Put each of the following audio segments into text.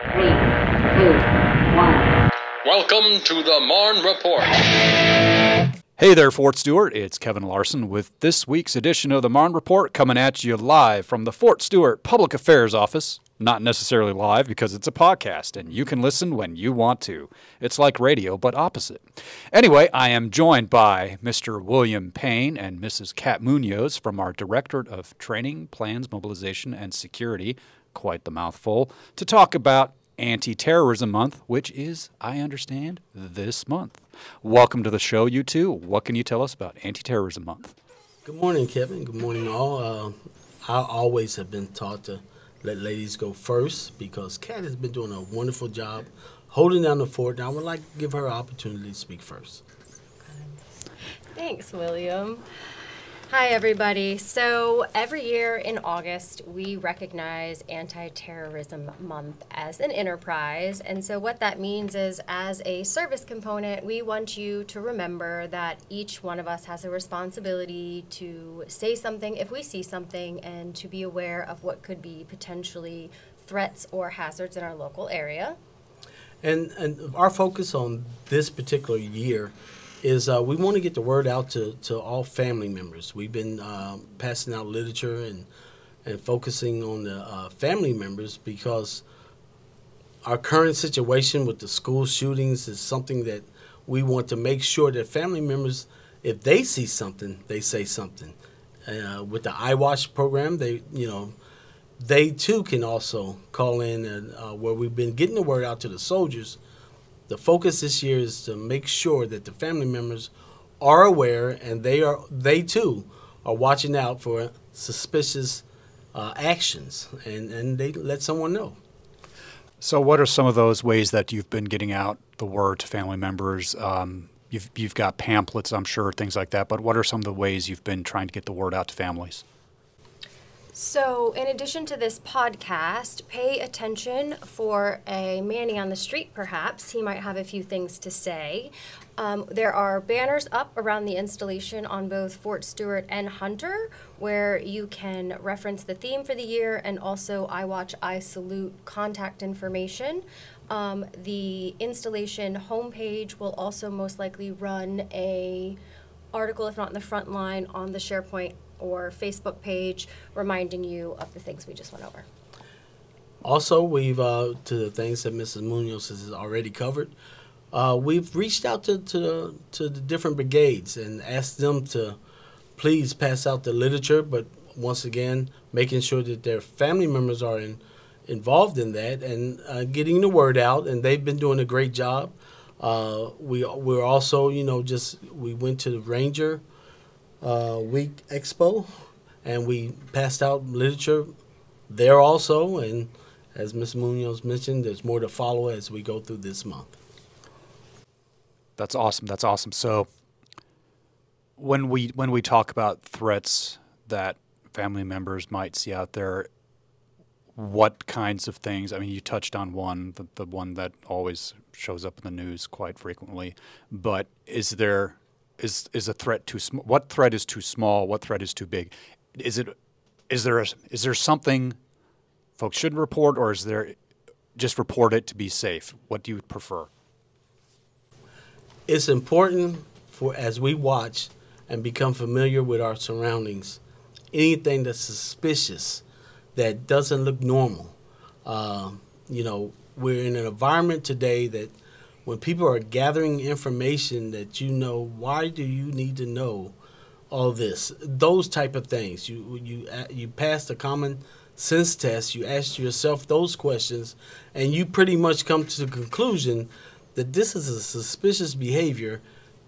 Three, two, one. Welcome to the Marne Report. Hey there, Fort Stewart. It's Kevin Larson with this week's edition of the Marne Report coming at you live from the Fort Stewart Public Affairs Office. Not necessarily live because it's a podcast and you can listen when you want to. It's like radio, but opposite. Anyway, I am joined by Mr. William Payne and Mrs. Kat Munoz from our Directorate of Training, Plans, Mobilization, and Security, quite the mouthful, to talk about Anti Terrorism Month, which is, I understand, this month. Welcome to the show, you two. What can you tell us about Anti Terrorism Month? Good morning, Kevin. Good morning, all. Uh, I always have been taught to let ladies go first because Kat has been doing a wonderful job holding down the fort, and I would like to give her an opportunity to speak first. Thanks, William. Hi, everybody. So, every year in August, we recognize Anti Terrorism Month as an enterprise. And so, what that means is, as a service component, we want you to remember that each one of us has a responsibility to say something if we see something and to be aware of what could be potentially threats or hazards in our local area. And, and our focus on this particular year is uh, we want to get the word out to, to all family members. We've been uh, passing out literature and, and focusing on the uh, family members because our current situation with the school shootings is something that we want to make sure that family members, if they see something, they say something. Uh, with the iWatch program, they you know they too can also call in and uh, where we've been getting the word out to the soldiers the focus this year is to make sure that the family members are aware and they are they too are watching out for suspicious uh, actions and, and they let someone know. So, what are some of those ways that you've been getting out the word to family members? Um, you've you've got pamphlets, I'm sure, things like that. But what are some of the ways you've been trying to get the word out to families? So, in addition to this podcast, pay attention for a Manny on the street, perhaps. He might have a few things to say. Um, there are banners up around the installation on both Fort Stewart and Hunter where you can reference the theme for the year and also I Watch, I Salute contact information. Um, the installation homepage will also most likely run a article, if not in the front line, on the SharePoint or Facebook page reminding you of the things we just went over. Also, we've uh, to the things that Mrs. Munoz has already covered. Uh, we've reached out to, to to the different brigades and asked them to please pass out the literature, but once again, making sure that their family members are in, involved in that and uh, getting the word out. And they've been doing a great job. Uh, we we're also, you know, just we went to the Ranger uh, Week Expo, and we passed out literature there also. And as Ms. Munoz mentioned, there's more to follow as we go through this month. That's awesome. That's awesome. So when we when we talk about threats that family members might see out there, what kinds of things? I mean, you touched on one, the, the one that always shows up in the news quite frequently. But is there is is a threat too small? What threat is too small? What threat is too big? Is it is there a, is there something folks should report, or is there just report it to be safe? What do you prefer? It's important for as we watch and become familiar with our surroundings, anything that's suspicious, that doesn't look normal. Uh, you know, we're in an environment today that when people are gathering information that you know, why do you need to know all this? Those type of things. You you uh, you pass the common sense test. You ask yourself those questions, and you pretty much come to the conclusion that this is a suspicious behavior.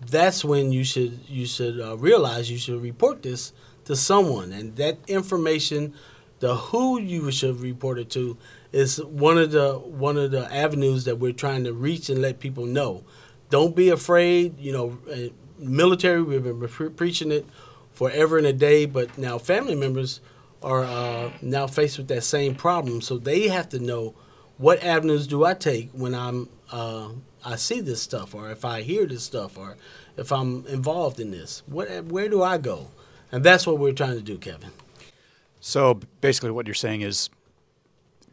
That's when you should you should uh, realize you should report this to someone, and that information, the who you should report it to, is one of the one of the avenues that we're trying to reach and let people know. Don't be afraid. You know, uh, military we've been pre- preaching it forever and a day, but now family members are uh, now faced with that same problem, so they have to know what avenues do I take when I'm uh, I see this stuff, or if I hear this stuff, or if I'm involved in this. What where do I go? And that's what we're trying to do, Kevin. So basically, what you're saying is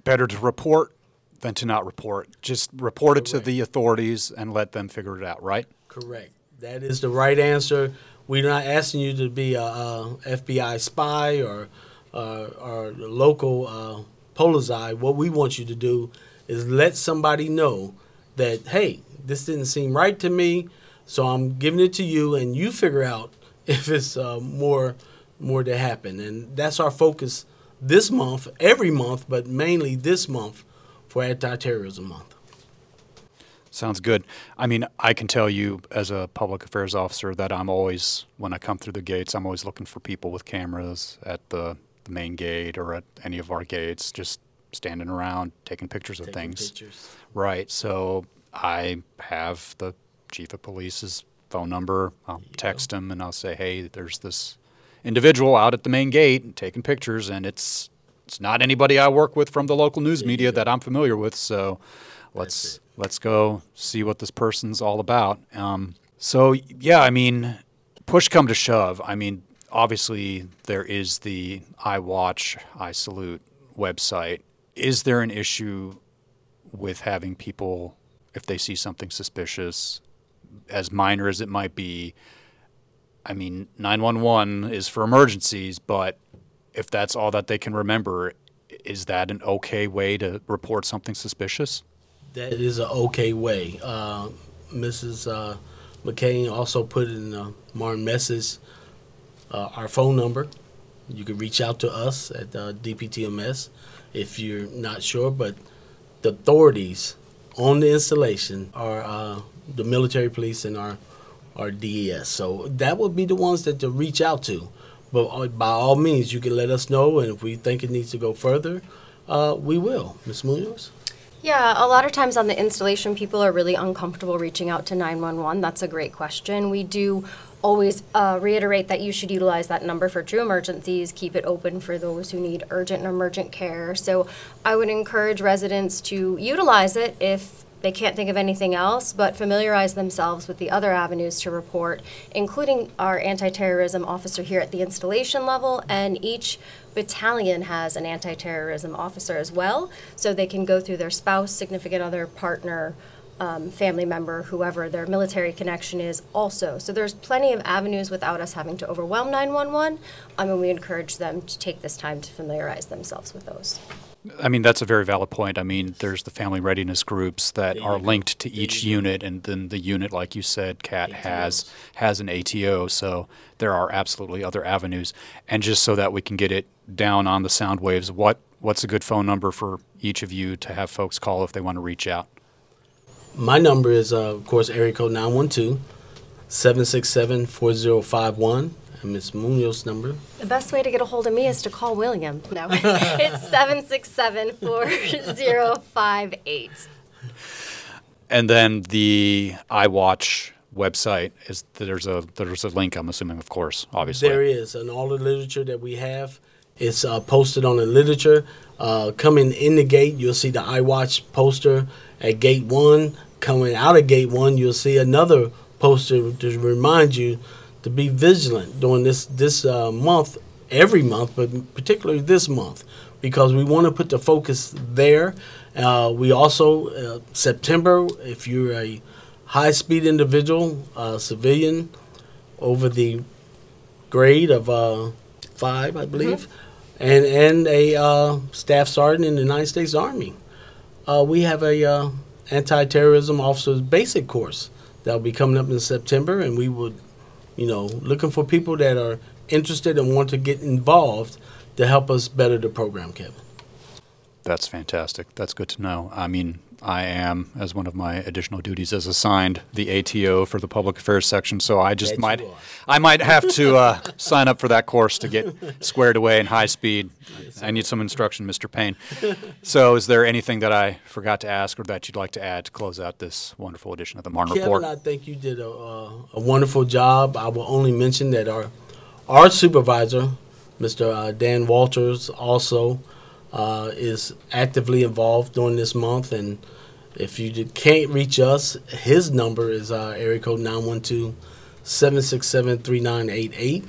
better to report than to not report. Just report it to the authorities and let them figure it out, right? Correct. That is the right answer. We're not asking you to be a, a FBI spy or uh, or local uh, Polizei. What we want you to do is let somebody know that hey, this didn't seem right to me, so I'm giving it to you, and you figure out if it's uh, more more to happen. And that's our focus this month, every month, but mainly this month for Anti-Terrorism Month. Sounds good. I mean, I can tell you as a public affairs officer that I'm always, when I come through the gates, I'm always looking for people with cameras at the, the main gate or at any of our gates, just standing around taking pictures of things. pictures. Right. So I have the chief of police's phone number. I'll text him and I'll say, "Hey, there's this individual out at the main gate taking pictures, and it's it's not anybody I work with from the local news media that I'm familiar with. So let's let's go see what this person's all about." Um, so yeah, I mean, push come to shove. I mean, obviously there is the I watch, I salute website. Is there an issue with having people, if they see something suspicious, as minor as it might be, I mean, 911 is for emergencies, but if that's all that they can remember, is that an okay way to report something suspicious? That is an okay way. Uh, Mrs. Uh, McCain also put in the Martin message uh, our phone number. You can reach out to us at uh, DPTMS if you're not sure, but the authorities on the installation are uh, the military police and our our DES. So that would be the ones that to reach out to. But uh, by all means, you can let us know, and if we think it needs to go further, uh, we will. Ms. Munoz? Yeah, a lot of times on the installation, people are really uncomfortable reaching out to 911. That's a great question. We do always uh, reiterate that you should utilize that number for true emergencies, keep it open for those who need urgent and emergent care. So I would encourage residents to utilize it if they can't think of anything else, but familiarize themselves with the other avenues to report, including our anti-terrorism officer here at the installation level, and each battalion has an anti-terrorism officer as well, so they can go through their spouse, significant other, partner, um, family member, whoever their military connection is also. So there's plenty of avenues without us having to overwhelm 911. I mean, we encourage them to take this time to familiarize themselves with those. I mean, that's a very valid point. I mean, there's the family readiness groups that There are linked to each unit, and then the unit, like you said, Kat has has an ATO. So there are absolutely other avenues. And just so that we can get it down on the sound waves, what what's a good phone number for each of you to have folks call if they want to reach out? My number is, uh, of course, area code 912 767 4051. And Ms. Munoz's number, The best way to get a hold of me is to call William. No, it's 767 4058. And then the iWatch website is there's a there's a link. I'm assuming, of course, obviously. there is, and all the literature that we have is uh, posted on the literature. Uh, coming in the gate, you'll see the iWatch poster at gate one. Coming out of gate one, you'll see another poster to remind you to be vigilant during this this uh, month, every month, but particularly this month, because we want to put the focus there. Uh, we also uh, September, if you're a high speed individual, uh, civilian, over the grade of uh, five, I believe, and and a uh, staff sergeant in the United States Army. Uh, we have a uh, anti-terrorism officers basic course that will be coming up in September, and we would, you know, looking for people that are interested and want to get involved to help us better the program, Kevin. That's fantastic. That's good to know. I mean, I am, as one of my additional duties, as assigned the ATO for the public affairs section. So I just you might, are. I might have to uh, sign up for that course to get squared away in high speed. I need some instruction, Mr. Payne. So, is there anything that I forgot to ask or that you'd like to add to close out this wonderful edition of the Martin Kevin, Report? I think you did a, uh, a wonderful job. I will only mention that our our supervisor, Mr. Uh, Dan Walters, also uh, is actively involved during this month. And if you did- can't reach us, his number is uh, area code 912 767 3988.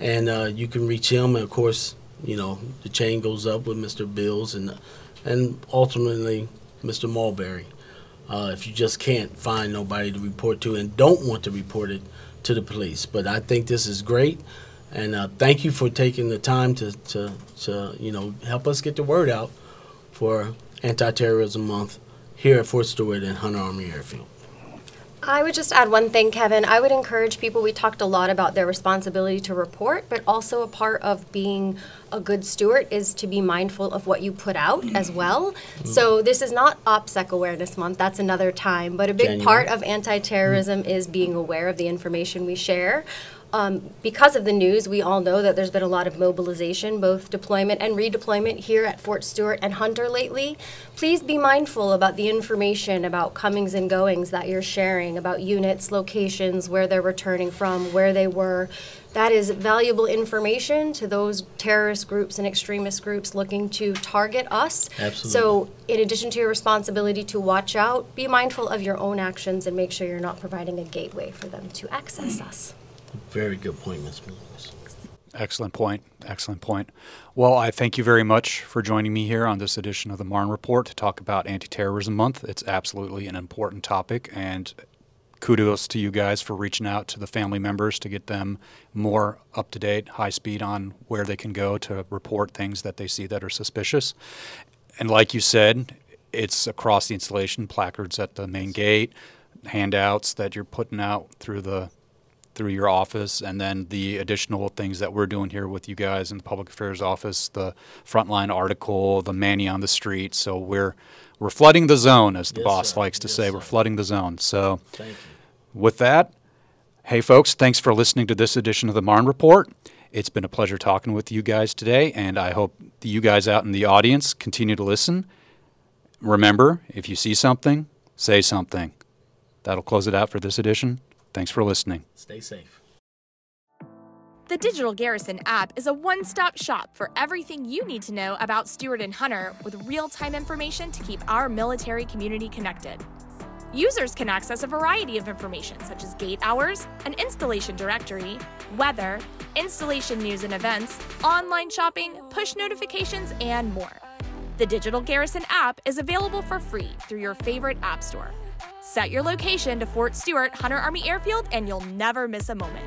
And uh, you can reach him. And of course, you know, the chain goes up with Mr. Bills and, and ultimately Mr. Mulberry. Uh, if you just can't find nobody to report to and don't want to report it to the police. But I think this is great, and uh, thank you for taking the time to, to, to you know help us get the word out for Anti-Terrorism Month here at Fort Stewart and Hunter Army Airfield. I would just add one thing, Kevin. I would encourage people, we talked a lot about their responsibility to report, but also a part of being a good steward is to be mindful of what you put out as well. So this is not OPSEC Awareness Month, that's another time, but a big January. part of anti-terrorism is being aware of the information we share. Um, because of the news, we all know that there's been a lot of mobilization, both deployment and redeployment here at Fort Stewart and Hunter lately. Please be mindful about the information about comings and goings that you're sharing, about units, locations, where they're returning from, where they were. That is valuable information to those terrorist groups and extremist groups looking to target us. Absolutely. So, in addition to your responsibility to watch out, be mindful of your own actions and make sure you're not providing a gateway for them to access us. Very good point, Ms. Williams. Excellent point. Excellent point. Well, I thank you very much for joining me here on this edition of the Marne Report to talk about Anti Terrorism Month. It's absolutely an important topic, and kudos to you guys for reaching out to the family members to get them more up to date, high speed on where they can go to report things that they see that are suspicious. And like you said, it's across the installation, placards at the main gate, handouts that you're putting out through the through your office, and then the additional things that we're doing here with you guys in the public affairs office, the frontline article, the Manny on the street. So we're we're flooding the zone, as the Yes, boss sir. likes to Yes, say. sir. We're flooding the zone. So Thank you. with that, hey folks, thanks for listening to this edition of the Marne Report. It's been a pleasure talking with you guys today, and I hope you guys out in the audience continue to listen. Remember, if you see something, say something. That'll close it out for this edition. Thanks for listening. Stay safe. The Digital Garrison app is a one stop shop for everything you need to know about Stewart and Hunter with real time information to keep our military community connected. Users can access a variety of information such as gate hours, an installation directory, weather, installation news and events, online shopping, push notifications, and more. The Digital Garrison app is available for free through your favorite app store. Set your location to Fort Stewart Hunter Army Airfield and you'll never miss a moment.